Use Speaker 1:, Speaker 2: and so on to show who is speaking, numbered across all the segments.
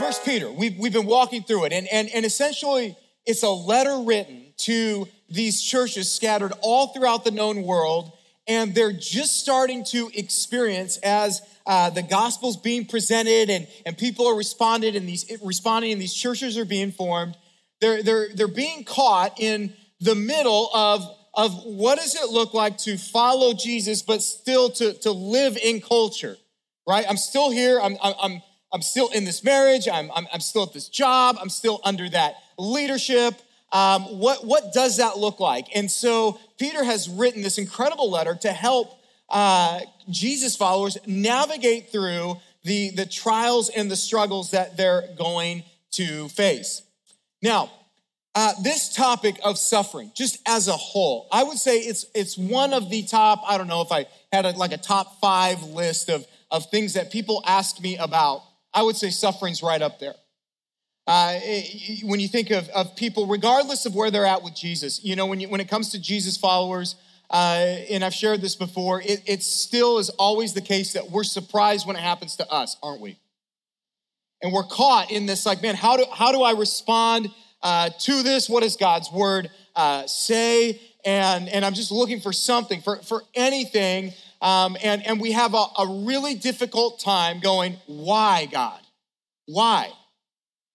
Speaker 1: First Peter, we've, we've been walking through it, and, and, and essentially it's a letter written to these churches scattered all throughout the known world, and they're just starting to experience as uh, the gospel's being presented and, and people are responded and these responding and these churches are being formed. They're, they're, they're being caught in the middle of, of what does it look like to follow Jesus, but still to, to live in culture, right? I'm still here. I'm, I'm, I'm still in this marriage. I'm, I'm, I'm still at this job. I'm still under that leadership. Um, what, what does that look like? And so Peter has written this incredible letter to help uh, Jesus followers navigate through the, the trials and the struggles that they're going to face. Now, uh, this topic of suffering, just as a whole, I would say it's it's one of the top. I don't know if I had a, like a top five list of of things that people ask me about I would say suffering's right up there. Uh, when you think of, of people, regardless of where they're at with Jesus, you know, when, you, when it comes to Jesus followers, uh, and I've shared this before, it, it still is always the case that we're surprised when it happens to us, aren't we? And we're caught in this, like, man, how do, how do I respond uh, to this? What does God's word uh, say? And, and I'm just looking for something, for, for anything um, and, and we have a, a really difficult time going, why, God? Why?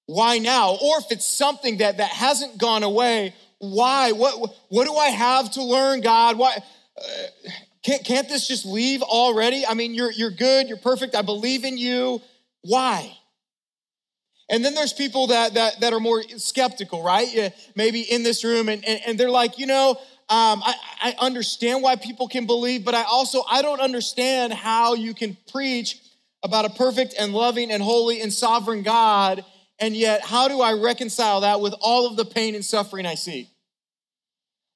Speaker 1: Why now? Or if it's something that, that hasn't gone away, why? What, what do I have to learn, God? Why? Uh, can't, can't this just leave already? I mean, you're, you're good, you're perfect, I believe in you. Why? And then there's people that, that, that are more skeptical, right? Yeah, Maybe in this room, and, and, and they're like, you know, um, I, I understand why people can believe, but I also I don't understand how you can preach about a perfect and loving and holy and sovereign God, and yet how do I reconcile that with all of the pain and suffering I see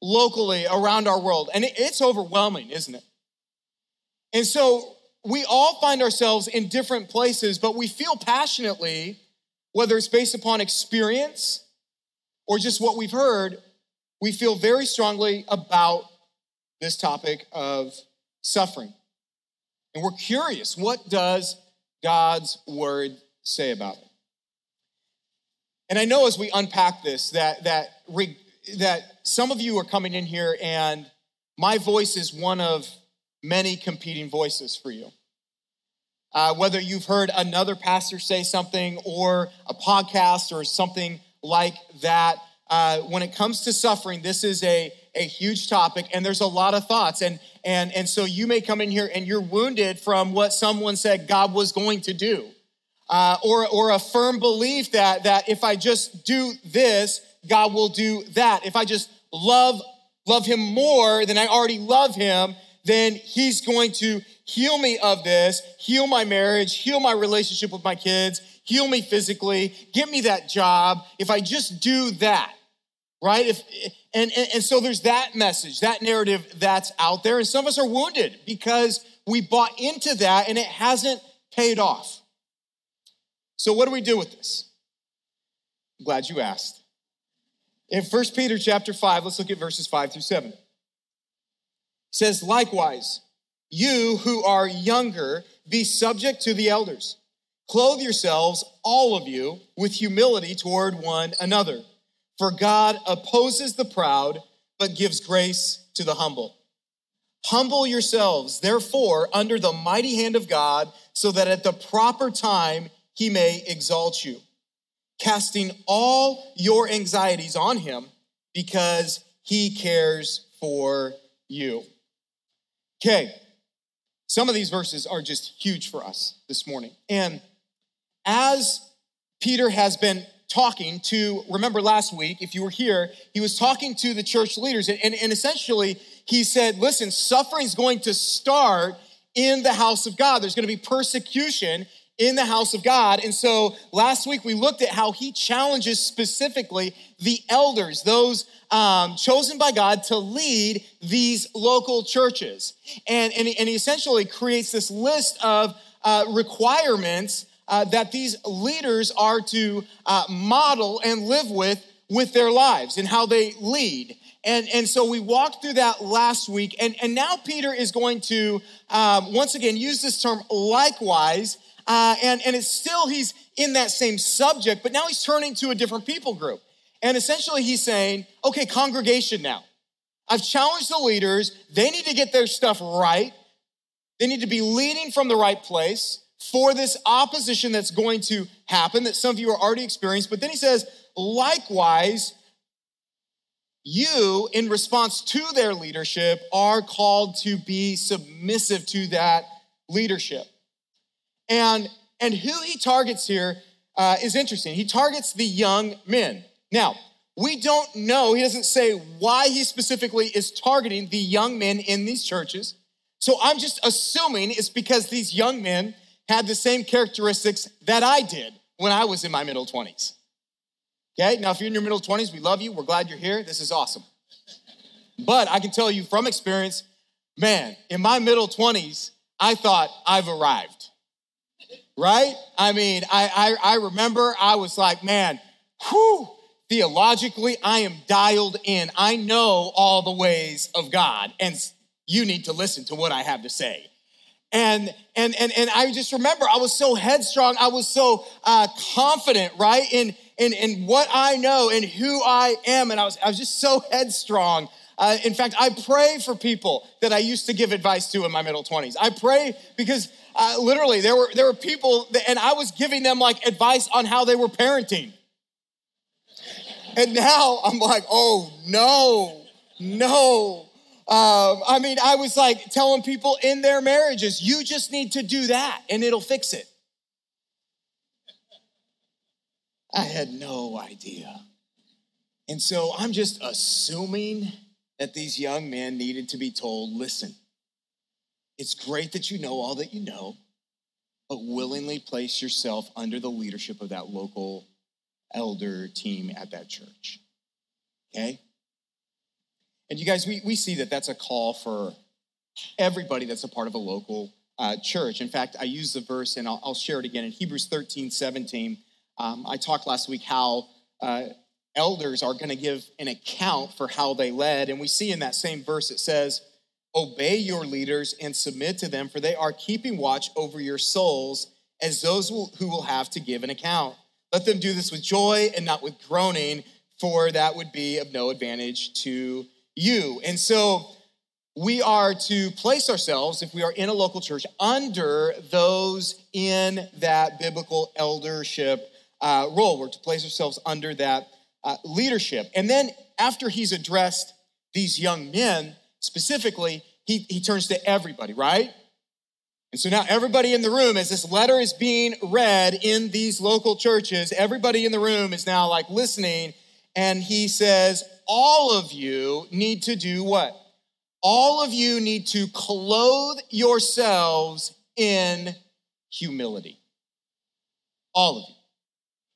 Speaker 1: locally around our world? And it's overwhelming, isn't it? And so we all find ourselves in different places, but we feel passionately, whether it's based upon experience or just what we've heard, we feel very strongly about this topic of suffering. And we're curious what does God's word say about it? And I know as we unpack this that that that some of you are coming in here and my voice is one of many competing voices for you. Uh, whether you've heard another pastor say something or a podcast or something like that, uh, when it comes to suffering, this is a, a huge topic, and there's a lot of thoughts. And, and, and so you may come in here and you're wounded from what someone said God was going to do, uh, or, or a firm belief that, that if I just do this, God will do that. If I just love, love Him more than I already love Him, then He's going to heal me of this, heal my marriage, heal my relationship with my kids, heal me physically, give me that job. If I just do that, right? If, and, and, and so there's that message, that narrative that's out there. And some of us are wounded because we bought into that and it hasn't paid off. So what do we do with this? I'm glad you asked. In 1 Peter chapter 5, let's look at verses 5 through 7. It says, likewise, you who are younger, be subject to the elders. Clothe yourselves, all of you, with humility toward one another. For God opposes the proud, but gives grace to the humble. Humble yourselves, therefore, under the mighty hand of God, so that at the proper time he may exalt you, casting all your anxieties on him because he cares for you. Okay, some of these verses are just huge for us this morning. And as Peter has been talking to, remember last week, if you were here, he was talking to the church leaders. And, and, and essentially, he said, listen, suffering is going to start in the house of God. There's going to be persecution in the house of God. And so last week we looked at how he challenges specifically the elders, those um, chosen by God to lead these local churches. And, and, and he essentially creates this list of uh, requirements uh, that these leaders are to uh, model and live with with their lives and how they lead. And, and so we walked through that last week. And, and now Peter is going to, um, once again, use this term likewise. Uh, and, and it's still, he's in that same subject, but now he's turning to a different people group. And essentially, he's saying, okay, congregation now. I've challenged the leaders. They need to get their stuff right. They need to be leading from the right place for this opposition that's going to happen that some of you are already experienced. But then he says, likewise, you, in response to their leadership, are called to be submissive to that leadership. And, and who he targets here uh, is interesting. He targets the young men. Now, we don't know, he doesn't say why he specifically is targeting the young men in these churches. So I'm just assuming it's because these young men had the same characteristics that I did when I was in my middle 20s. Okay, now if you're in your middle 20s, we love you. We're glad you're here. This is awesome. But I can tell you from experience, man, in my middle 20s, I thought I've arrived. Right? I mean, I, I, I remember I was like, man, whew, theologically, I am dialed in. I know all the ways of God, and you need to listen to what I have to say. And and and and I just remember I was so headstrong, I was so uh, confident, right, in in in what I know and who I am, and I was I was just so headstrong. Uh, in fact, I pray for people that I used to give advice to in my middle 20s. I pray because uh, literally there were there were people that, and I was giving them like advice on how they were parenting. And now I'm like, oh no, no. Um, I mean, I was like telling people in their marriages, you just need to do that and it'll fix it. I had no idea. And so I'm just assuming that these young men needed to be told listen, it's great that you know all that you know, but willingly place yourself under the leadership of that local elder team at that church. Okay? And you guys, we, we see that that's a call for everybody that's a part of a local uh, church. In fact, I use the verse and I'll, I'll, share it again in Hebrews 13 17. Um, I talked last week how uh, elders are going to give an account for how they led. And we see in that same verse it says, Obey your leaders and submit to them, for they are keeping watch over your souls as those who will have to give an account. Let them do this with joy and not with groaning, for that would be of no advantage to you. And so we are to place ourselves, if we are in a local church, under those in that biblical eldership uh, role. We're to place ourselves under that uh, leadership. And then after he's addressed these young men specifically, he, he turns to everybody, right? And so now everybody in the room, as this letter is being read in these local churches, everybody in the room is now like listening. And he says, All of you need to do what? All of you need to clothe yourselves in humility. All of you.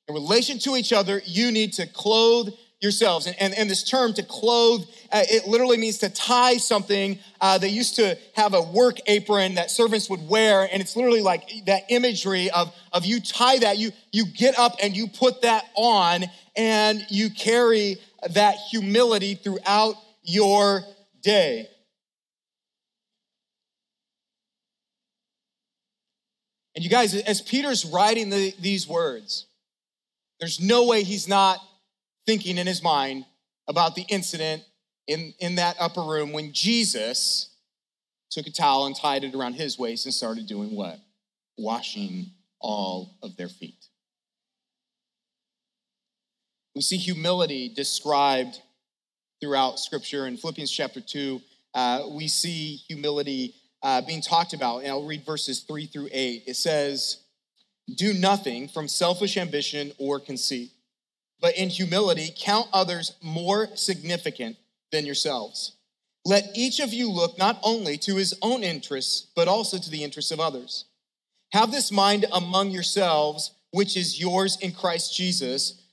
Speaker 1: In relation to each other, you need to clothe yourselves. And, and, and this term to clothe, uh, it literally means to tie something. Uh, they used to have a work apron that servants would wear, and it's literally like that imagery of, of you tie that, you, you get up and you put that on, and you carry that humility throughout your day. And you guys, as Peter's writing the, these words, there's no way he's not thinking in his mind about the incident in, in that upper room when Jesus took a towel and tied it around his waist and started doing what? Washing all of their feet. We see humility described throughout Scripture. In Philippians chapter 2, uh, we see humility uh, being talked about. And I'll read verses 3 through 8. It says, Do nothing from selfish ambition or conceit but in humility, count others more significant than yourselves. Let each of you look not only to his own interests, but also to the interests of others. Have this mind among yourselves, which is yours in Christ Jesus,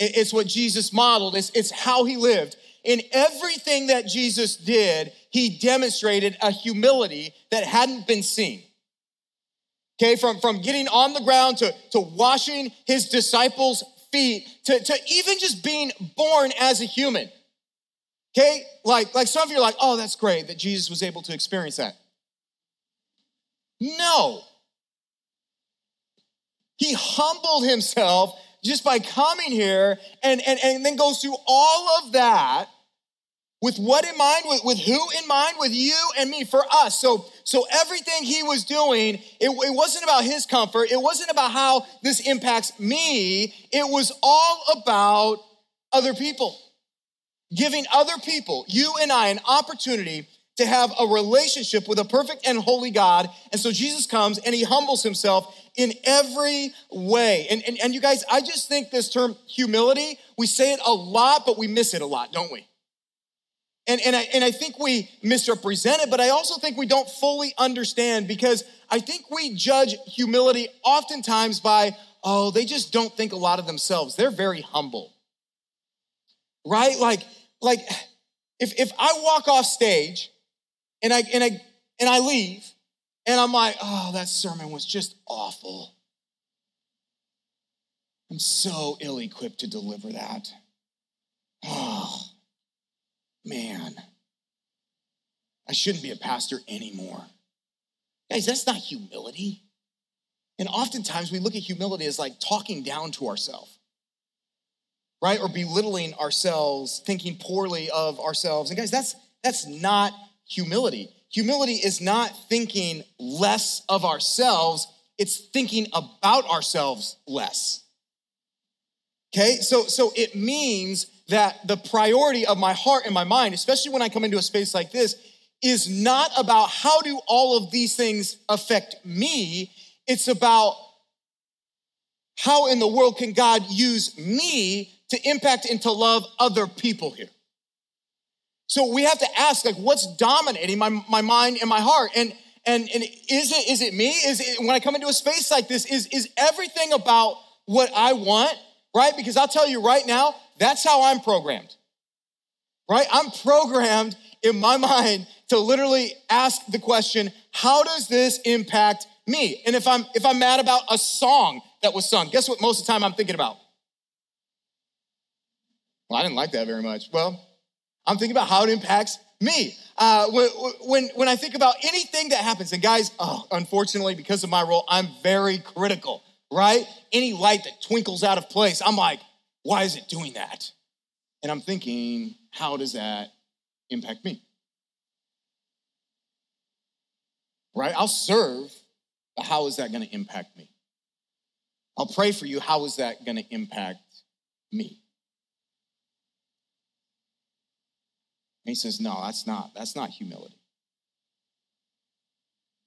Speaker 1: It's what Jesus modeled, it's, it's how he lived. In everything that Jesus did, he demonstrated a humility that hadn't been seen. Okay, from, from getting on the ground to, to washing his disciples' feet to, to even just being born as a human. Okay, like, like some of you are like, oh, that's great that Jesus was able to experience that. No. He humbled himself just by coming here and, and, and then goes through all of that with what in mind with, with who in mind with you and me for us. So so everything he was doing it, it wasn't about his comfort. It wasn't about how this impacts me. It was all about other people. Giving other people you and i an opportunity to have a relationship with a perfect and holy god and so jesus comes and he humbles himself in every way and, and, and you guys i just think this term humility we say it a lot but we miss it a lot don't we and, and, I, and I think we misrepresent it, but I also think we don't fully understand because I think we judge humility oftentimes by, oh, they just don't think a lot of themselves. They're very humble. Right? Like, like if, if I walk off stage and I, and, I, and I leave and I'm like, oh, that sermon was just awful. I'm so ill equipped to deliver that. Oh, man, I shouldn't be a pastor anymore. Guys, that's not humility. And oftentimes we look at humility as like talking down to ourselves, right? Or belittling ourselves, thinking poorly of ourselves. And guys, that's that's not humility. Humility is not thinking less of ourselves, it's thinking about ourselves less. Okay? So so it means that the priority of my heart and my mind, especially when I come into a space like this, is not about how do all of these things affect me. It's about how in the world can God use me to impact and to love other people here. So we have to ask, like, what's dominating my, my mind and my heart? And and and is it is it me? Is it when I come into a space like this, is is everything about what I want? Right? Because I'll tell you right now, that's how I'm programmed, right? I'm programmed in my mind to literally ask the question, how does this impact me? And if I'm if I'm mad about a song that was sung, guess what most of the time I'm thinking about? Well, I didn't like that very much. Well, I'm thinking about how it impacts me. Uh, when, when, when I think about anything that happens, and guys, oh, unfortunately, because of my role, I'm very critical, right? Any light that twinkles out of place, I'm like, why is it doing that? And I'm thinking, how does that impact me? Right? I'll serve, but how is that going to impact me? I'll pray for you. How is that going to impact me? He says, No, that's not, that's not humility.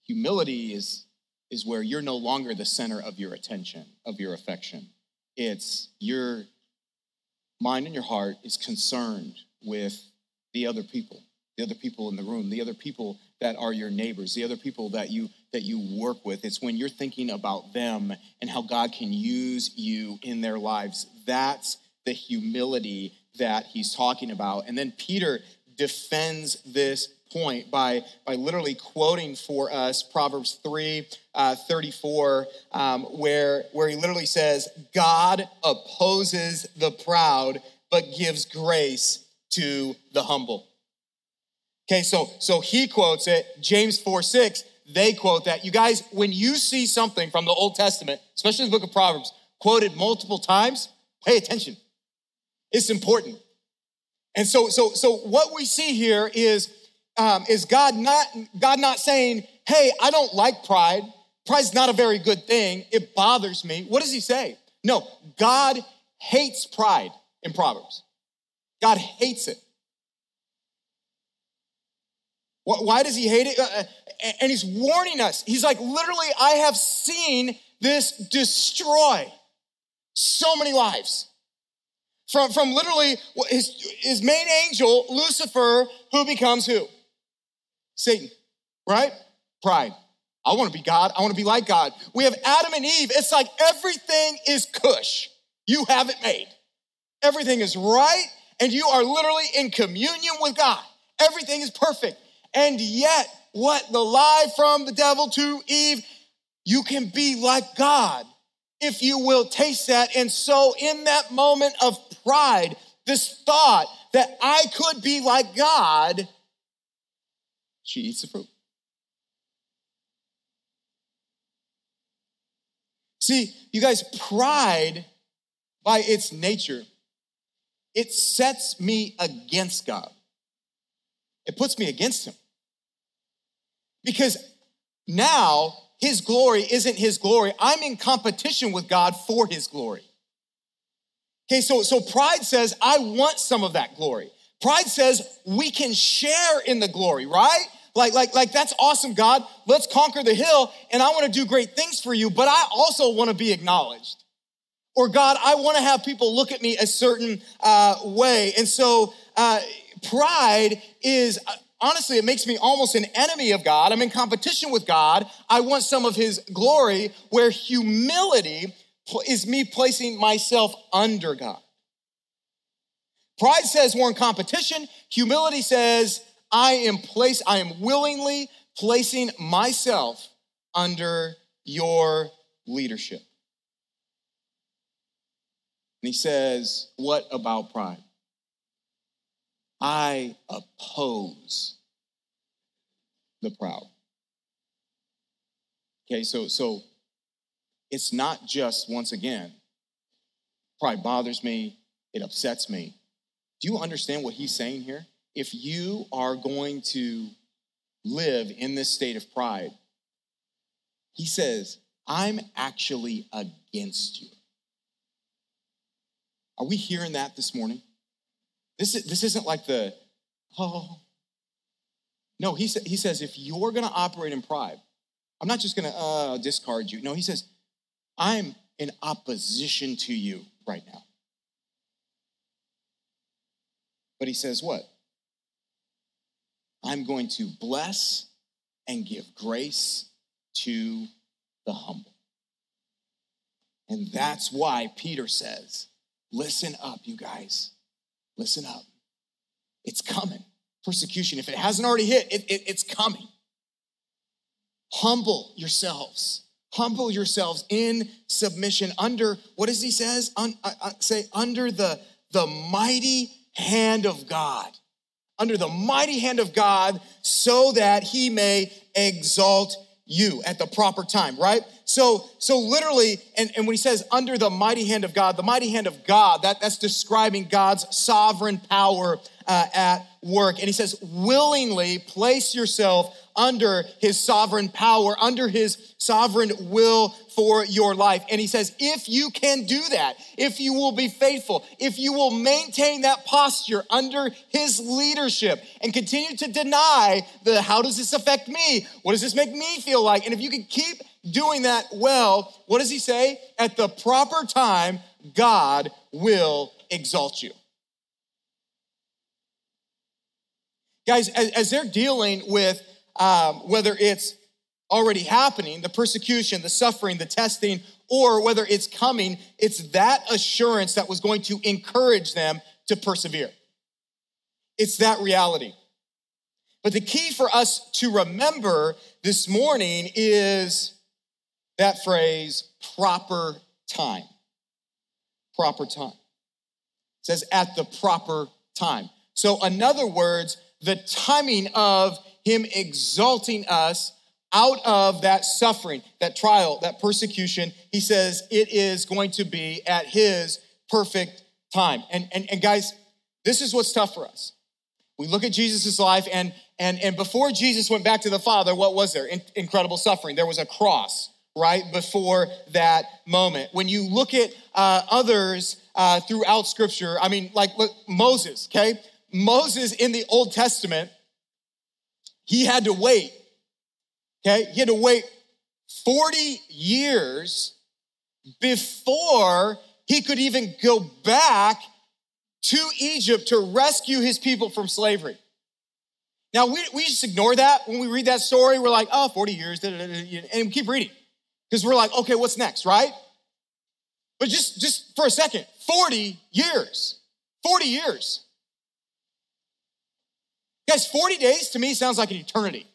Speaker 1: Humility is, is where you're no longer the center of your attention, of your affection. It's you're mind and your heart is concerned with the other people, the other people in the room, the other people that are your neighbors, the other people that you that you work with. It's when you're thinking about them and how God can use you in their lives. That's the humility that he's talking about. And then Peter defends this point by, by literally quoting for us Proverbs 3 uh, 34, um, where, where he literally says, God opposes the proud, but gives grace to the humble. Okay, so, so he quotes it, James 4 6, they quote that. You guys, when you see something from the Old Testament, especially the book of Proverbs, quoted multiple times, pay attention. It's important. And so, so, so what we see here is um, is God not God not saying, "Hey, I don't like pride. Pride's not a very good thing. It bothers me." What does He say? No, God hates pride in Proverbs. God hates it. Why does He hate it? Uh, uh, and He's warning us. He's like, literally, I have seen this destroy so many lives from, from literally his, his main angel, Lucifer, who becomes who? Satan, right? Pride. I want to be God. I want to be like God. We have Adam and Eve. It's like everything is cush. You have it made. everything is right, and you are literally in communion with God. Everything is perfect. And yet, what the lie from the devil to Eve, you can be like God if you will taste that. And so, in that moment of pride, this thought that I could be like God, she eats the fruit. See, you guys, pride by its nature, it sets me against God. It puts me against Him. Because now His glory isn't His glory. I'm in competition with God for His glory. Okay, so, so pride says, I want some of that glory. Pride says we can share in the glory, right? Like, like, like that's awesome, God. Let's conquer the hill, and I want to do great things for you, but I also want to be acknowledged. Or God, I want to have people look at me a certain uh, way. And so uh, pride is uh, honestly, it makes me almost an enemy of God. I'm in competition with God. I want some of his glory, where humility is me placing myself under God. Pride says we're in competition. Humility says I am place I am willingly placing myself under your leadership. And he says, What about pride? I oppose the proud. Okay, so so it's not just once again, pride bothers me, it upsets me. Do you understand what he's saying here? if you are going to live in this state of pride, he says, I'm actually against you. Are we hearing that this morning? This, is, this isn't like the, oh. No, he, sa- he says, if you're going to operate in pride, I'm not just going to uh, discard you. No, he says, I'm in opposition to you right now. But he says, what? I'm going to bless and give grace to the humble. And that's why Peter says, Listen up, you guys. Listen up. It's coming. Persecution, if it hasn't already hit, it, it, it's coming. Humble yourselves. Humble yourselves in submission under, what does he says? Un, uh, uh, say, under the, the mighty hand of God under the mighty hand of God so that he may exalt you at the proper time, right? So, so literally, and, and when he says under the mighty hand of God, the mighty hand of God, that, that's describing God's sovereign power uh, at work. And he says, willingly place yourself under his sovereign power, under his sovereign will for your life. And he says, if you can do that, if you will be faithful, if you will maintain that posture under his leadership and continue to deny the how does this affect me? What does this make me feel like? And if you can keep doing that well, what does he say? At the proper time, God will exalt you. Guys, as, as they're dealing with um, whether it's already happening, the persecution, the suffering, the testing, or whether it's coming, it's that assurance that was going to encourage them to persevere. It's that reality. But the key for us to remember this morning is that phrase proper time. Proper time. It says at the proper time. So, in other words, the timing of him exalting us out of that suffering, that trial, that persecution. He says it is going to be at his perfect time. And, and, and guys, this is what's tough for us. We look at Jesus' life, and, and, and before Jesus went back to the Father, what was there? In, incredible suffering. There was a cross right before that moment. When you look at uh, others uh, throughout Scripture, I mean, like look, Moses, okay? Moses in the Old Testament he had to wait. Okay, he had to wait 40 years before he could even go back to Egypt to rescue his people from slavery. Now, we, we just ignore that when we read that story. We're like, oh, 40 years, and we keep reading because we're like, okay, what's next, right? But just, just for a second, 40 years. 40 years. Guys, 40 days to me sounds like an eternity.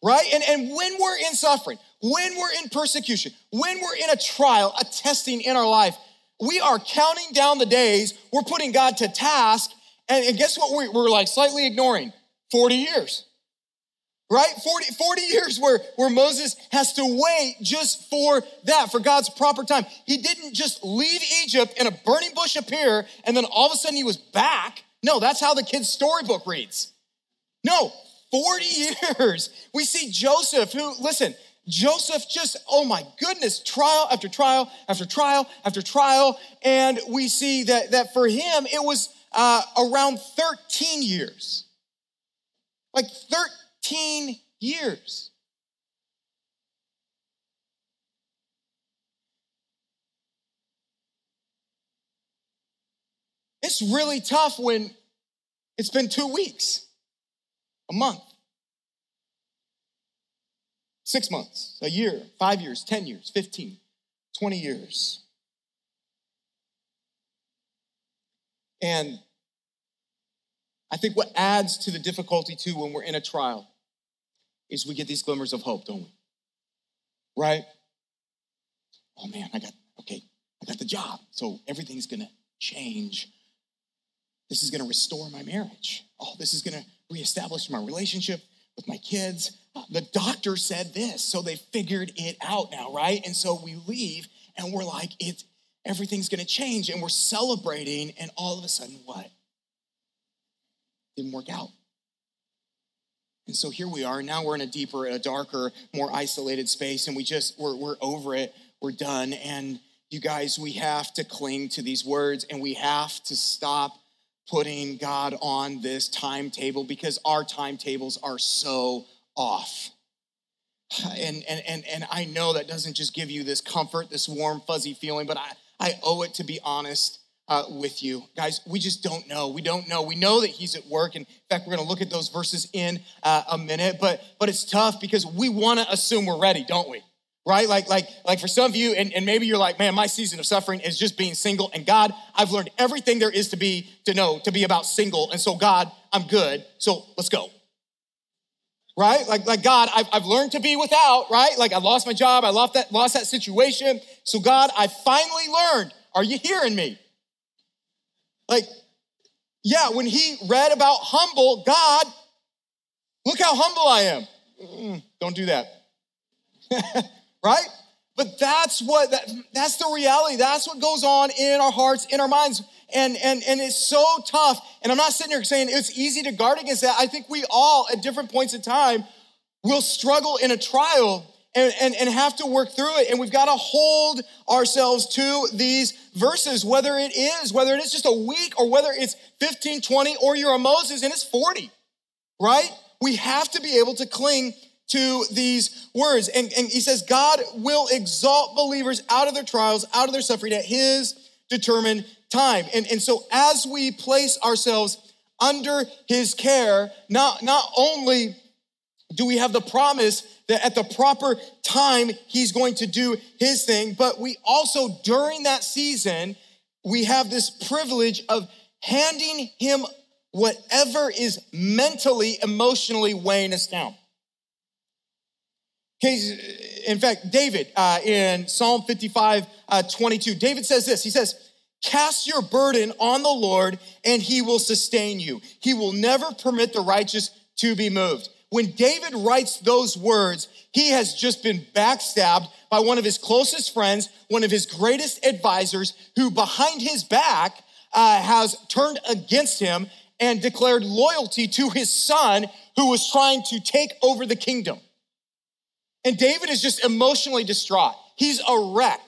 Speaker 1: Right? And, and when we're in suffering, when we're in persecution, when we're in a trial, a testing in our life, we are counting down the days. We're putting God to task. And, and guess what? We're, we're like slightly ignoring 40 years right? 40, 40 years where, where moses has to wait just for that for god's proper time. He didn't just leave egypt and a burning bush appear and then all of a sudden he was back. No that's how the kid's storybook reads. No 40 years. We see joseph who listen joseph just oh my goodness trial after trial after trial after trial. And we see that that for him it was uh, around 13 years. Like 13 15 years. It's really tough when it's been two weeks, a month, six months, a year, five years, 10 years, 15, 20 years. And I think what adds to the difficulty too when we're in a trial is we get these glimmers of hope, don't we? Right? Oh man, I got, okay, I got the job. So everything's gonna change. This is gonna restore my marriage. Oh, this is gonna reestablish my relationship with my kids. Uh, the doctor said this, so they figured it out now, right? And so we leave and we're like, it's everything's gonna change, and we're celebrating, and all of a sudden, what? Didn't work out. And so here we are. Now we're in a deeper, a darker, more isolated space, and we just, we're, we're over it. We're done. And you guys, we have to cling to these words and we have to stop putting God on this timetable because our timetables are so off. And, and, and, and I know that doesn't just give you this comfort, this warm, fuzzy feeling, but I, I owe it to be honest uh, with you. Guys, we just don't know. We don't know. We know that he's at work. And in fact, we're going to look at those verses in uh, a minute, but, but it's tough because we want to assume we're ready, don't we? Right? Like, like, like for some of you, and, and maybe you're like, man, my season of suffering is just being single. And God, I've learned everything there is to be, to know, to be about single. And so, God, I'm good. So let's go right? Like, like God, I've, I've learned to be without, right? Like I lost my job, I lost that, lost that situation. So God, I finally learned. Are you hearing me? Like, yeah, when he read about humble, God, look how humble I am. Mm, don't do that. right? But that's what that, that's the reality. That's what goes on in our hearts, in our minds. And, and, and it's so tough. And I'm not sitting here saying it's easy to guard against that. I think we all, at different points in time, will struggle in a trial and, and, and have to work through it. And we've got to hold ourselves to these verses, whether it is, whether it is just a week or whether it's 15, 20, or you're a Moses and it's 40, right? We have to be able to cling to these words. And, and he says, God will exalt believers out of their trials, out of their suffering at his determined time. And, and so as we place ourselves under his care, not, not only do we have the promise that at the proper time he's going to do his thing, but we also during that season we have this privilege of handing him whatever is mentally, emotionally weighing us down. Okay, in fact, David uh, in Psalm 55, uh, 22, David says this. He says, Cast your burden on the Lord, and he will sustain you. He will never permit the righteous to be moved. When David writes those words, he has just been backstabbed by one of his closest friends, one of his greatest advisors, who behind his back uh, has turned against him and declared loyalty to his son who was trying to take over the kingdom. And David is just emotionally distraught. He's a wreck.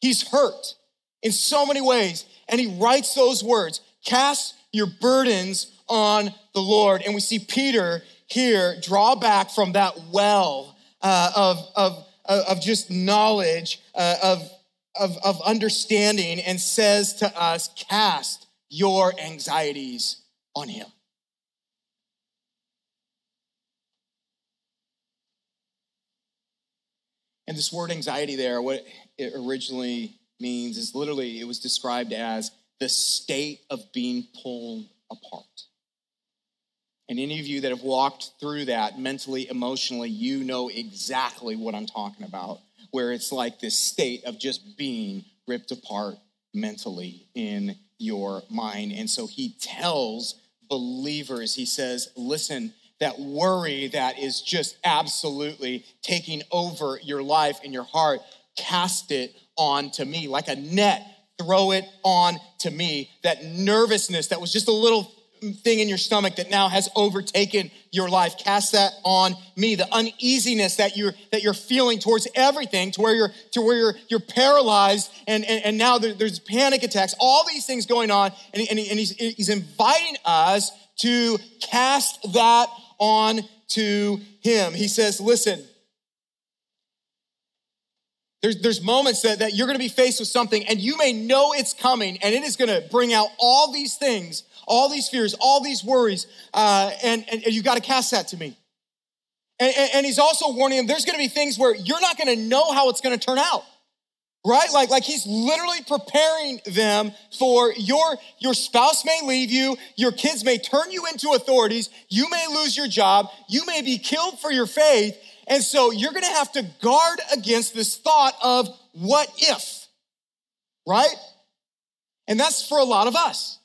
Speaker 1: He's hurt in so many ways. And he writes those words Cast your burdens on the Lord. And we see Peter here draw back from that well uh, of, of, of just knowledge, uh, of, of, of understanding, and says to us, Cast your anxieties on him. And this word anxiety there, what it originally means is literally, it was described as the state of being pulled apart. And any of you that have walked through that mentally, emotionally, you know exactly what I'm talking about, where it's like this state of just being ripped apart mentally in your mind. And so he tells believers, he says, listen, that worry that is just absolutely taking over your life and your heart, cast it on to me like a net. Throw it on to me. That nervousness that was just a little thing in your stomach that now has overtaken your life. Cast that on me. The uneasiness that you're that you're feeling towards everything to where you're to where you're you're paralyzed and and, and now there, there's panic attacks all these things going on and, and, and he's, he's inviting us to cast that on to him. He says listen there's, there's moments that, that you're going to be faced with something and you may know it's coming and it is going to bring out all these things all these fears, all these worries, uh, and, and, and you got to cast that to me. And, and, and he's also warning them there's going to be things where you're not going to know how it's going to turn out right? Like like he's literally preparing them for your your spouse may leave you your kids may turn you into authorities you may lose your job you may be killed for your faith and so you're going to have to guard against this thought of what if right? And that's for a lot of us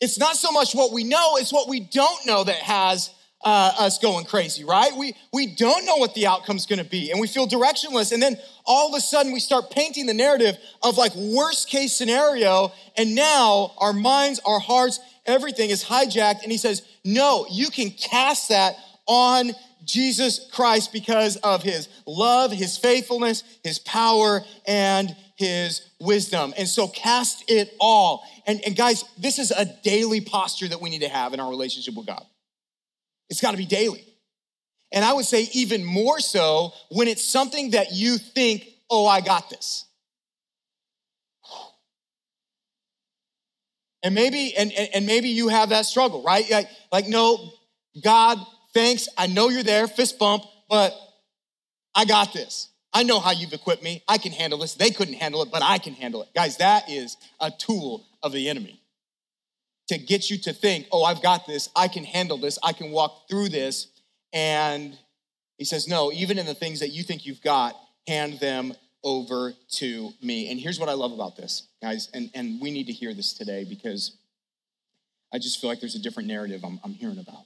Speaker 1: it's not so much what we know, it's what we don't know that has uh, us going crazy, right? We, we don't know what the outcome's gonna be and we feel directionless. And then all of a sudden we start painting the narrative of like worst case scenario. And now our minds, our hearts, everything is hijacked. And he says, no, you can cast that on Jesus Christ because of his love, his faithfulness, his power, and his wisdom. And so cast it all. And, and guys, this is a daily posture that we need to have in our relationship with God. It's got to be daily. And I would say even more so when it's something that you think, oh, I got this. And maybe, and, and maybe you have that struggle, right? Like, like, no, God, thanks. I know you're there, fist bump, but I got this. I know how you've equipped me. I can handle this. They couldn't handle it, but I can handle it. Guys, that is a tool of the enemy to get you to think, oh, I've got this. I can handle this. I can walk through this. And he says, no, even in the things that you think you've got, hand them over to me. And here's what I love about this, guys, and, and we need to hear this today because I just feel like there's a different narrative I'm, I'm hearing about.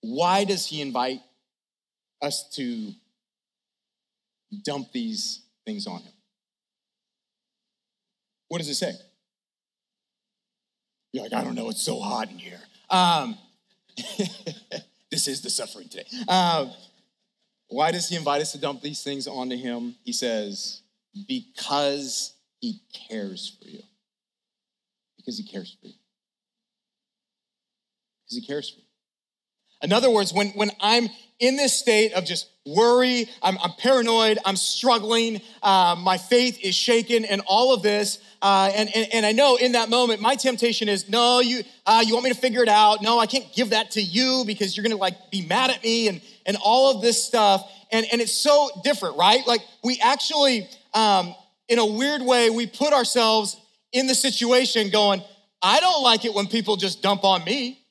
Speaker 1: Why does he invite us to dump these things on him. What does it say? You're like, I don't know, it's so hot in here. Um, this is the suffering today. Um, why does he invite us to dump these things onto him? He says, because he cares for you. Because he cares for you. Because he cares for you. In other words, when, when I'm in this state of just worry, I'm, I'm paranoid, I'm struggling, uh, my faith is shaken, and all of this. Uh, and, and, and, I know in that moment, my temptation is, no, you, uh, you want me to figure it out. No, I can't give that to you because you're gonna like be mad at me and, and all of this stuff. And, and it's so different, right? Like we actually, um, in a weird way, we put ourselves in the situation going, I don't like it when people just dump on me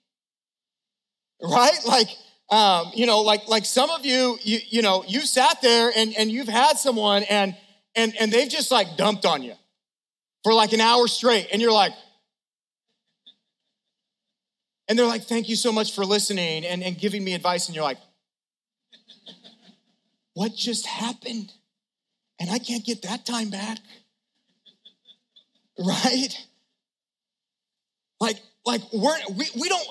Speaker 1: right? Like, um, you know, like like some of you, you, you know, you sat there and and you've had someone and and and they've just like dumped on you for like an hour straight, and you're like, and they're like, thank you so much for listening and, and giving me advice, and you're like, what just happened? And I can't get that time back. Right? Like, like we're we, we don't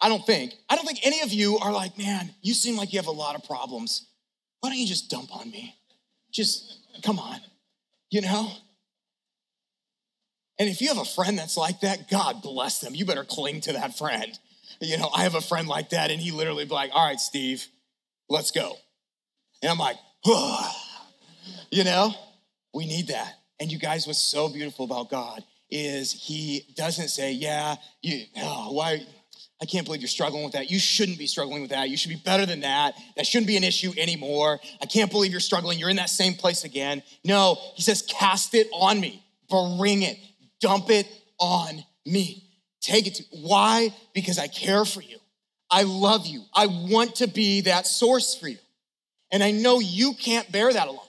Speaker 1: I don't think. I don't think any of you are like, man, you seem like you have a lot of problems. Why don't you just dump on me? Just come on, you know? And if you have a friend that's like that, God bless them. You better cling to that friend. You know, I have a friend like that, and he literally be like, all right, Steve, let's go. And I'm like, you know, we need that. And you guys, what's so beautiful about God is he doesn't say, yeah, you, oh, why, I can't believe you're struggling with that. You shouldn't be struggling with that. You should be better than that. That shouldn't be an issue anymore. I can't believe you're struggling. You're in that same place again. No, he says, cast it on me, bring it, dump it on me. Take it to why? Because I care for you. I love you. I want to be that source for you. And I know you can't bear that alone.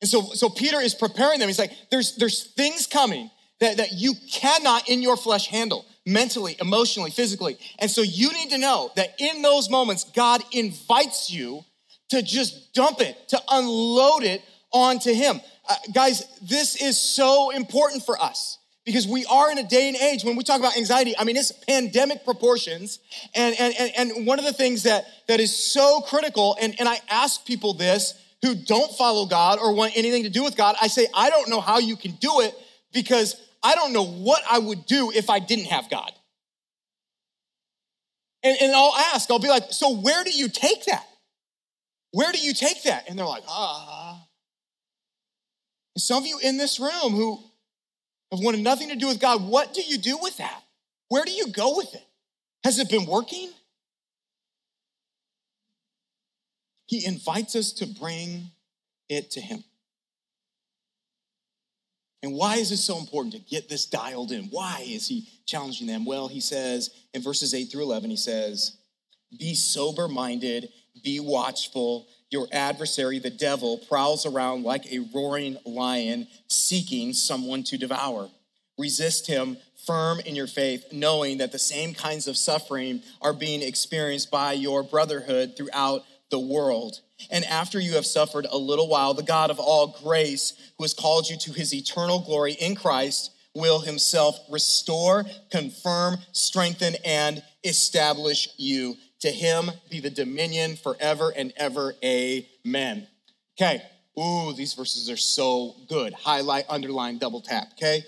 Speaker 1: And so, so Peter is preparing them. He's like, there's, there's things coming that, that you cannot in your flesh handle mentally, emotionally, physically. And so you need to know that in those moments, God invites you to just dump it, to unload it onto Him. Uh, guys, this is so important for us because we are in a day and age when we talk about anxiety i mean it's pandemic proportions and and and, and one of the things that that is so critical and, and i ask people this who don't follow god or want anything to do with god i say i don't know how you can do it because I don't know what I would do if I didn't have God. And, and I'll ask, I'll be like, so where do you take that? Where do you take that? And they're like, ah. And some of you in this room who have wanted nothing to do with God, what do you do with that? Where do you go with it? Has it been working? He invites us to bring it to Him. And why is this so important to get this dialed in? Why is he challenging them? Well, he says in verses 8 through 11, he says, Be sober minded, be watchful. Your adversary, the devil, prowls around like a roaring lion seeking someone to devour. Resist him firm in your faith, knowing that the same kinds of suffering are being experienced by your brotherhood throughout the world. And after you have suffered a little while, the God of all grace, who has called you to his eternal glory in Christ, will himself restore, confirm, strengthen, and establish you. To him be the dominion forever and ever. Amen. Okay. Ooh, these verses are so good. Highlight, underline, double tap. Okay.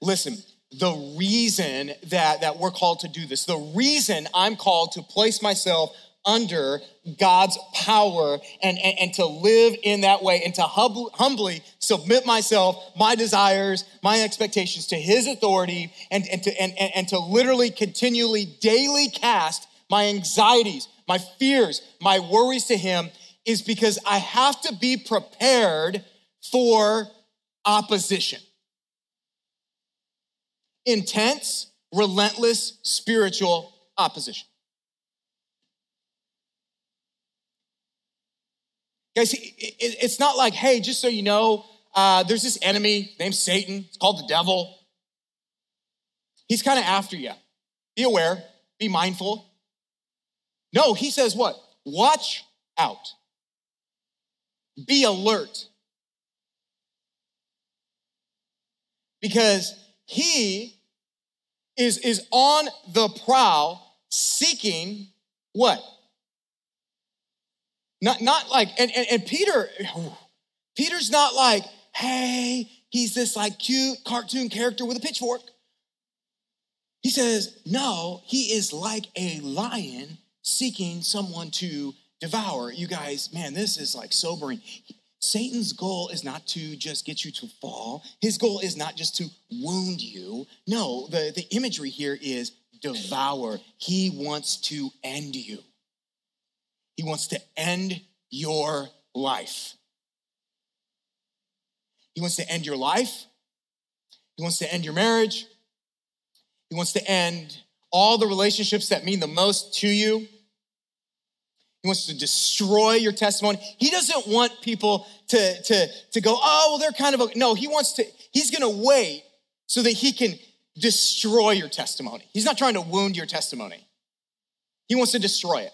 Speaker 1: Listen, the reason that, that we're called to do this, the reason I'm called to place myself under God's power and, and, and, to live in that way and to hub, humbly submit myself, my desires, my expectations to His authority and, and, to, and, and, and to literally continually, daily cast my anxieties, my fears, my worries to Him is because I have to be prepared for opposition. Intense, relentless spiritual opposition. Guys, it's not like, hey, just so you know, uh, there's this enemy named Satan. It's called the devil. He's kind of after you. Be aware, be mindful. No, he says what? Watch out. Be alert. Because he is, is on the prowl seeking what? Not, not like, and, and, and Peter, Peter's not like, hey, he's this like cute cartoon character with a pitchfork. He says, no, he is like a lion seeking someone to devour. You guys, man, this is like sobering. Satan's goal is not to just get you to fall. His goal is not just to wound you. No, the, the imagery here is devour. He wants to end you. He wants to end your life. He wants to end your life. He wants to end your marriage. He wants to end all the relationships that mean the most to you. He wants to destroy your testimony. He doesn't want people to, to, to go, oh, well, they're kind of, a, no, he wants to, he's gonna wait so that he can destroy your testimony. He's not trying to wound your testimony, he wants to destroy it.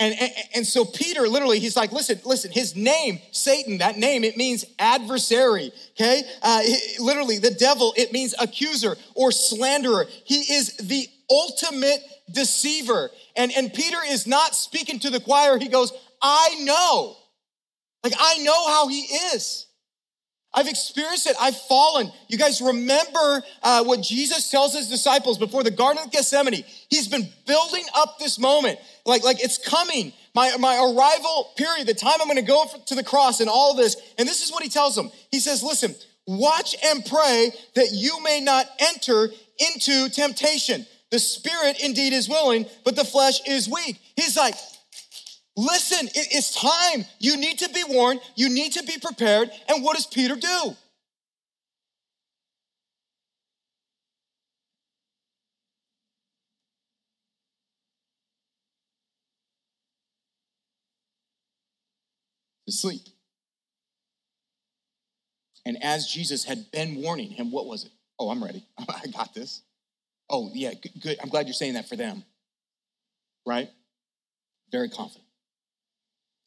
Speaker 1: And, and, and, so Peter literally, he's like, listen, listen, his name, Satan, that name, it means adversary, okay? Uh, literally, the devil, it means accuser or slanderer. He is the ultimate deceiver. And, and Peter is not speaking to the choir. He goes, I know. Like, I know how he is. I've experienced it. I've fallen. You guys remember uh, what Jesus tells his disciples before the Garden of Gethsemane? He's been building up this moment. Like, like it's coming. My, my arrival period, the time I'm going to go to the cross and all this. And this is what he tells them. He says, listen, watch and pray that you may not enter into temptation. The spirit indeed is willing, but the flesh is weak. He's like, listen, it's time. You need to be warned, you need to be prepared. And what does Peter do? Sleep. And as Jesus had been warning him, what was it? Oh, I'm ready. I got this. Oh, yeah, good, I'm glad you're saying that for them. Right? Very confident.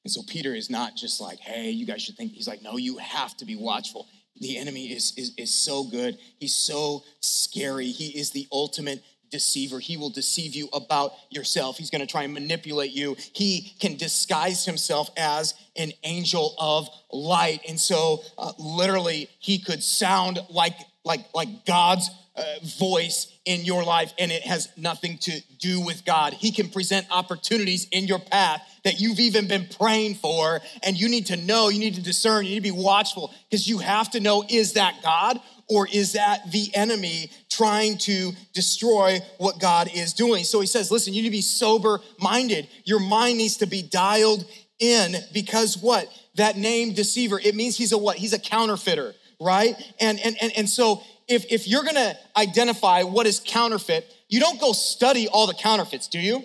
Speaker 1: And so Peter is not just like, hey, you guys should think. He's like, no, you have to be watchful. The enemy is, is, is so good. He's so scary. He is the ultimate deceiver. He will deceive you about yourself. He's going to try and manipulate you. He can disguise himself as an angel of light. And so uh, literally he could sound like like like God's uh, voice in your life and it has nothing to do with God. He can present opportunities in your path that you've even been praying for and you need to know, you need to discern, you need to be watchful because you have to know is that God or is that the enemy trying to destroy what God is doing? So he says, listen, you need to be sober minded. Your mind needs to be dialed in because what? That name deceiver, it means he's a what? He's a counterfeiter, right? And and and, and so if, if you're gonna identify what is counterfeit, you don't go study all the counterfeits, do you?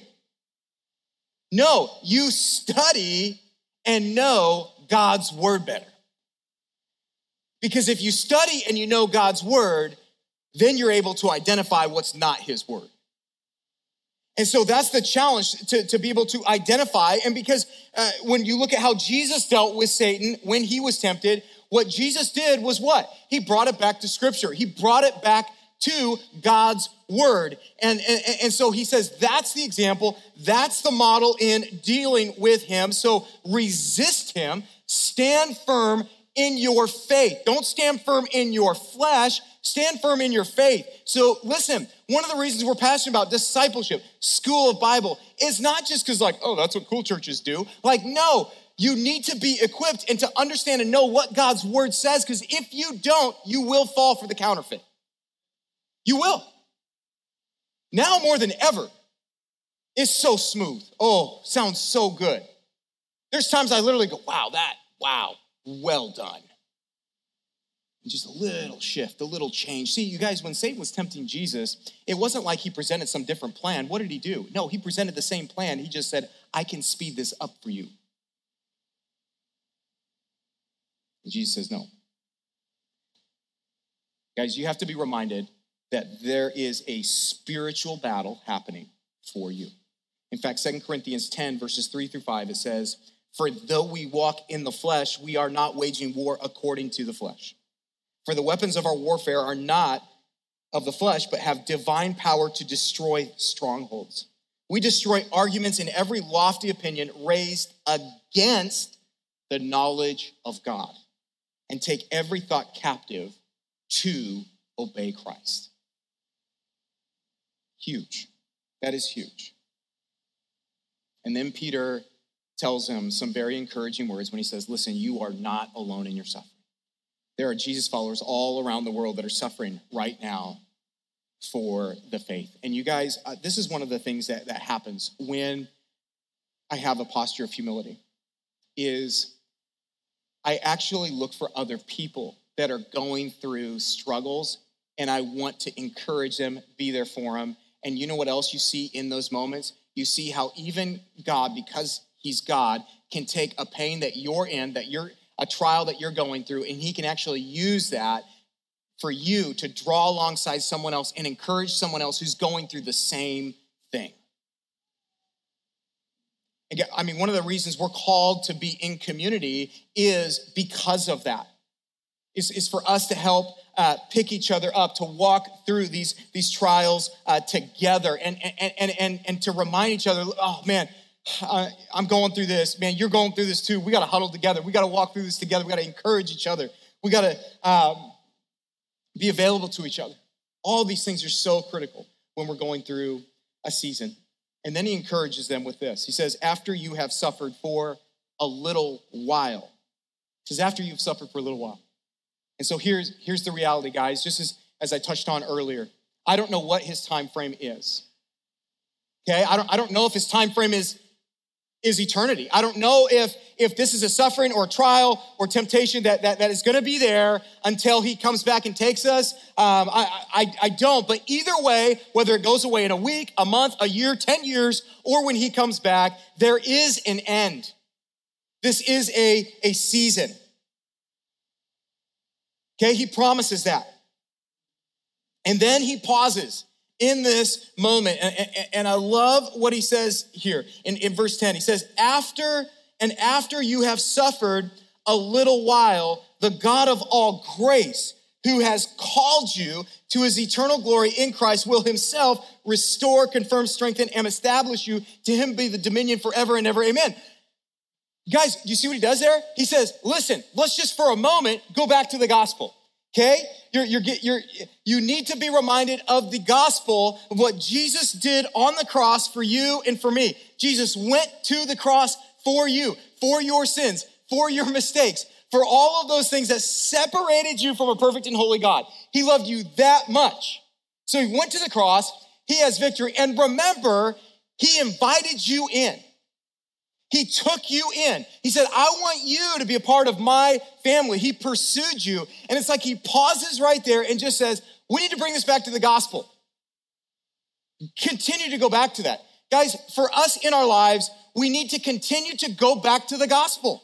Speaker 1: No, you study and know God's word better. Because if you study and you know God's word, then you're able to identify what's not his word. And so that's the challenge to, to be able to identify. And because uh, when you look at how Jesus dealt with Satan when he was tempted, what Jesus did was what? He brought it back to scripture. He brought it back to God's word. And, and, and so he says that's the example, that's the model in dealing with him. So resist him, stand firm in your faith. Don't stand firm in your flesh, stand firm in your faith. So listen, one of the reasons we're passionate about discipleship, school of Bible, is not just because, like, oh, that's what cool churches do. Like, no, you need to be equipped and to understand and know what God's word says, because if you don't, you will fall for the counterfeit. You will. Now more than ever, it's so smooth. Oh, sounds so good. There's times I literally go, wow, that, wow, well done. And just a little shift, a little change. See, you guys, when Satan was tempting Jesus, it wasn't like he presented some different plan. What did he do? No, he presented the same plan. He just said, I can speed this up for you. And Jesus says, no. Guys, you have to be reminded that there is a spiritual battle happening for you. In fact, Second Corinthians 10, verses 3 through 5, it says, for though we walk in the flesh, we are not waging war according to the flesh. For the weapons of our warfare are not of the flesh, but have divine power to destroy strongholds. We destroy arguments in every lofty opinion raised against the knowledge of God and take every thought captive to obey Christ. Huge. That is huge. And then Peter tells him some very encouraging words when he says, Listen, you are not alone in your suffering. There are Jesus followers all around the world that are suffering right now for the faith. And you guys, uh, this is one of the things that, that happens when I have a posture of humility is I actually look for other people that are going through struggles and I want to encourage them, be there for them. And you know what else you see in those moments? You see how even God, because he's God, can take a pain that you're in, that you're a trial that you're going through, and he can actually use that for you to draw alongside someone else and encourage someone else who's going through the same thing. I mean, one of the reasons we're called to be in community is because of that. Is, is for us to help uh, pick each other up, to walk through these, these trials uh, together, and, and, and, and, and to remind each other, oh man, uh, I'm going through this. Man, you're going through this too. We got to huddle together. We got to walk through this together. We got to encourage each other. We got to um, be available to each other. All these things are so critical when we're going through a season. And then he encourages them with this. He says, After you have suffered for a little while, he says, After you've suffered for a little while. And so here's, here's the reality, guys, just as, as I touched on earlier. I don't know what his time frame is. Okay, I don't, I don't know if his time frame is is eternity. I don't know if if this is a suffering or a trial or temptation that that, that is to be there until he comes back and takes us. Um, I, I I don't. But either way, whether it goes away in a week, a month, a year, ten years, or when he comes back, there is an end. This is a a season. Okay, he promises that. And then he pauses in this moment. And, I love what he says here in, in verse 10. He says, After and after you have suffered a little while, the God of all grace, who has called you to his eternal glory in Christ, will himself restore, confirm, strengthen, and establish you. To him be the dominion forever and ever. Amen. Guys, you see what he does there? He says, listen, let's just for a moment go back to the gospel. Okay? You're, you're, you're, you need to be reminded of the gospel of what Jesus did on the cross for you and for me. Jesus went to the cross for you, for your sins, for your mistakes, for all of those things that separated you from a perfect and holy God. He loved you that much. So he went to the cross, he has victory. And remember, he invited you in. He took you in. He said, I want you to be a part of my family. He pursued you. And it's like he pauses right there and just says, We need to bring this back to the gospel. Continue to go back to that. Guys, for us in our lives, we need to continue to go back to the gospel.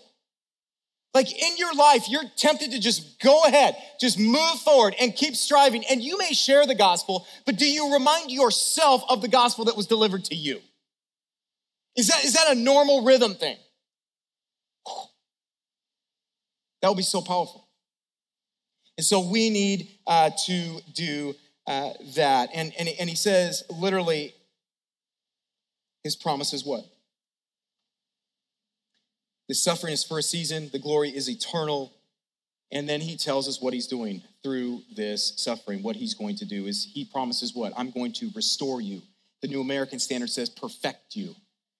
Speaker 1: Like in your life, you're tempted to just go ahead, just move forward and keep striving. And you may share the gospel, but do you remind yourself of the gospel that was delivered to you? Is that, is that a normal rhythm thing? That would be so powerful. And so we need uh, to do uh, that. And, and, and he says, literally, his promise is what? The suffering is for a season, the glory is eternal. And then he tells us what he's doing through this suffering. What he's going to do is he promises what? I'm going to restore you. The New American Standard says, perfect you.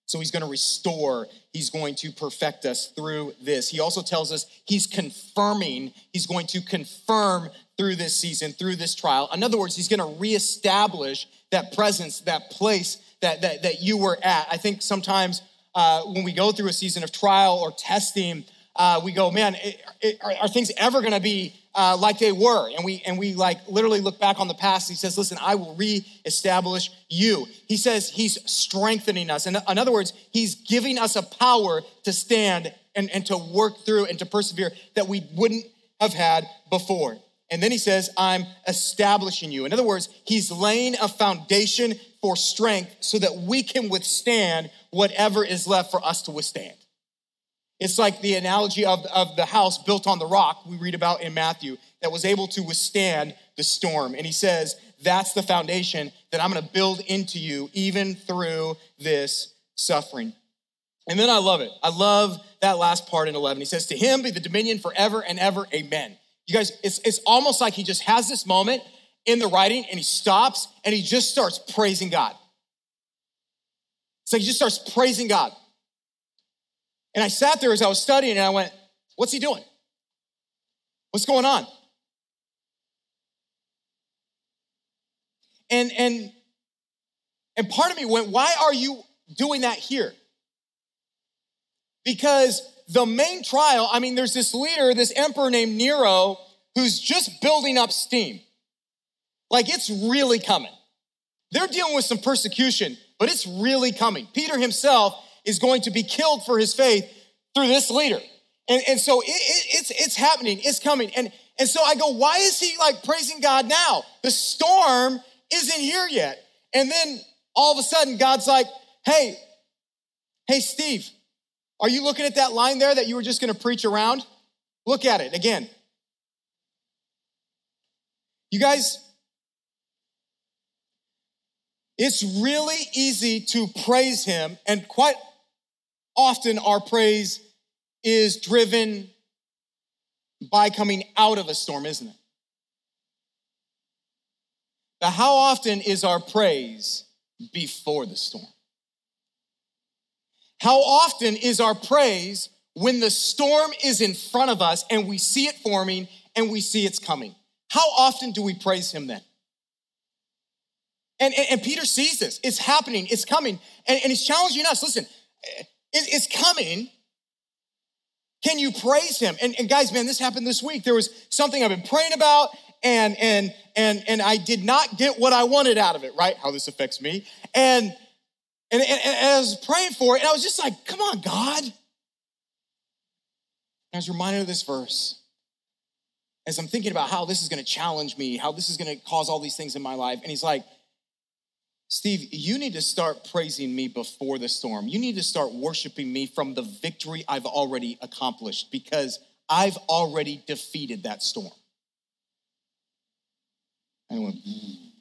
Speaker 1: So he's going to restore, he's going to perfect us through this. He also tells us he's confirming, he's going to confirm through this season, through this trial. In other words, he's going to reestablish that presence, that place that, that, that you were at. I think sometimes uh, when we go through a season of trial or testing, uh, we go, man, it, it, are, are, things ever going to be uh, like they were? And we and we like literally look back on the past. He says, listen, I will reestablish you. He says he's strengthening us. And in other words, he's giving us a power to stand and, and to work through and to persevere that we wouldn't have had before. And then he says, I'm establishing you. In other words, he's laying a foundation for strength so that we can withstand whatever is left for us to withstand. It's like the analogy of, of the house built on the rock we read about in Matthew that was able to withstand the storm. And he says, That's the foundation that I'm gonna build into you even through this suffering. And then I love it. I love that last part in 11. He says, To him be the dominion forever and ever. Amen. You guys, it's, it's almost like he just has this moment in the writing and he stops and he just starts praising God. It's like he just starts praising God. And I sat there as I was studying and I went, What's he doing? What's going on? And and and part of me went, Why are you doing that here? Because the main trial, I mean, there's this leader, this emperor named Nero, who's just building up steam. Like it's really coming. They're dealing with some persecution, but it's really coming. Peter himself is going to be killed for his faith through this leader. And, and so it, it, it's, it's happening, it's coming. And, and so I go, why is he like praising God now? The storm isn't here yet. And then all of a sudden, God's like, hey, hey, Steve, are you looking at that line there that you were just gonna preach around? Look at it again. You guys, it's really easy to praise him, and quite often our praise is driven by coming out of a storm, isn't it? But how often is our praise before the storm? How often is our praise when the storm is in front of us and we see it forming and we see it's coming? How often do we praise Him then? And, and, and Peter sees this. It's happening, it's coming. And, and he's challenging us listen, it's coming. Can you praise him? And, and guys, man, this happened this week. There was something I've been praying about, and and and and I did not get what I wanted out of it, right? How this affects me. And and, and, and I was praying for it, and I was just like, come on, God. And I was reminded of this verse as I'm thinking about how this is to challenge me, how this is to cause all these things in my life. And he's like, Steve, you need to start praising me before the storm. You need to start worshiping me from the victory I've already accomplished because I've already defeated that storm. And I went, mm,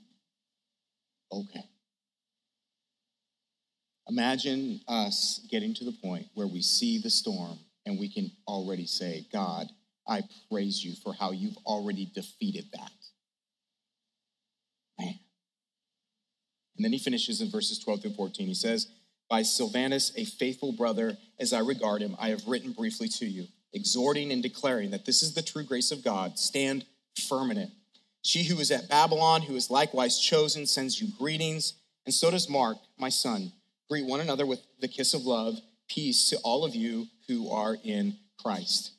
Speaker 1: okay. Imagine us getting to the point where we see the storm and we can already say, God, I praise you for how you've already defeated that. Man. And then he finishes in verses 12 through 14. He says, By Silvanus, a faithful brother, as I regard him, I have written briefly to you, exhorting and declaring that this is the true grace of God. Stand firm in it. She who is at Babylon, who is likewise chosen, sends you greetings, and so does Mark, my son. Greet one another with the kiss of love. Peace to all of you who are in Christ.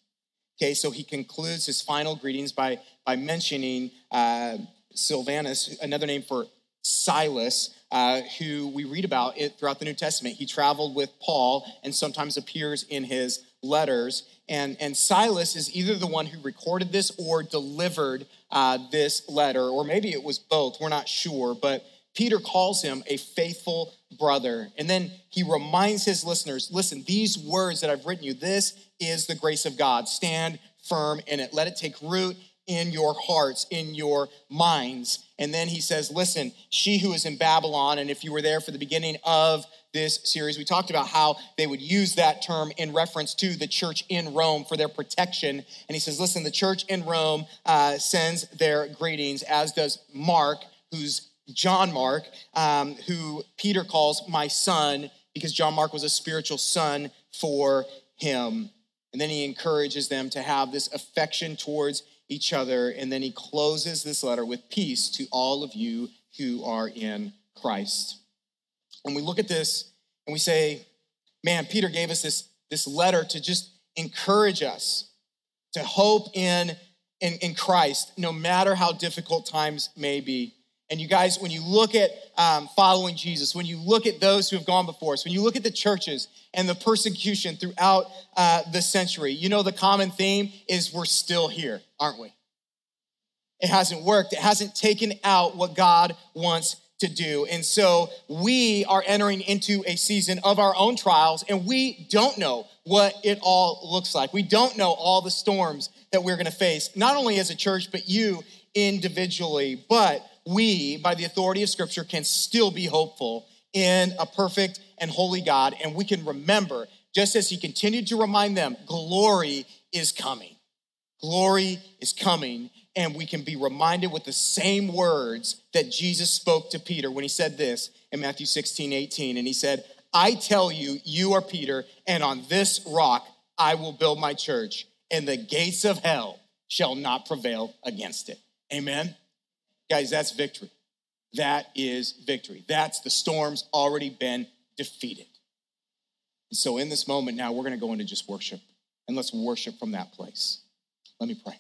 Speaker 1: Okay, so he concludes his final greetings by, by mentioning uh, Silvanus, another name for Silas, uh, who we read about it throughout the New Testament. He traveled with Paul and sometimes appears in his letters. And, and Silas is either the one who recorded this or delivered uh, this letter, or maybe it was both. We're not sure. But Peter calls him a faithful brother. And then he reminds his listeners listen, these words that I've written you, this is the grace of God. Stand firm in it, let it take root in your hearts, in your minds. And then he says, Listen, she who is in Babylon, and if you were there for the beginning of this series, we talked about how they would use that term in reference to the church in Rome for their protection. And he says, Listen, the church in Rome uh, sends their greetings, as does Mark, who's John Mark, um, who Peter calls my son, because John Mark was a spiritual son for him. And then he encourages them to have this affection towards each other. And then he closes this letter with peace to all of you who are in Christ. And we look at this and we say, man, Peter gave us this, this letter to just encourage us to hope in, in, in Christ, no matter how difficult times may be. And you guys, when you look at um, following Jesus, when you look at those who have gone before us, when you look at the churches and the persecution throughout uh, the century, you know the common theme is we're still here, aren't we? It hasn't worked. It hasn't taken out what God wants to do. And so we are entering into a season of our own trials, and we don't know what it all looks like. We don't know all the storms that we're going to face, not only as a church, but you individually. But we, by the authority of Scripture, can still be hopeful in a perfect and holy God. And we can remember, just as He continued to remind them, glory is coming. Glory is coming. And we can be reminded with the same words that Jesus spoke to Peter when he said this in Matthew 16, 18. And he said, I tell you, you are Peter, and on this rock I will build my church, and the gates of hell shall not prevail against it. Amen. Guys, that's victory. That is victory. That's the storm's already been defeated. And so, in this moment now, we're going to go into just worship. And let's worship from that place. Let me pray.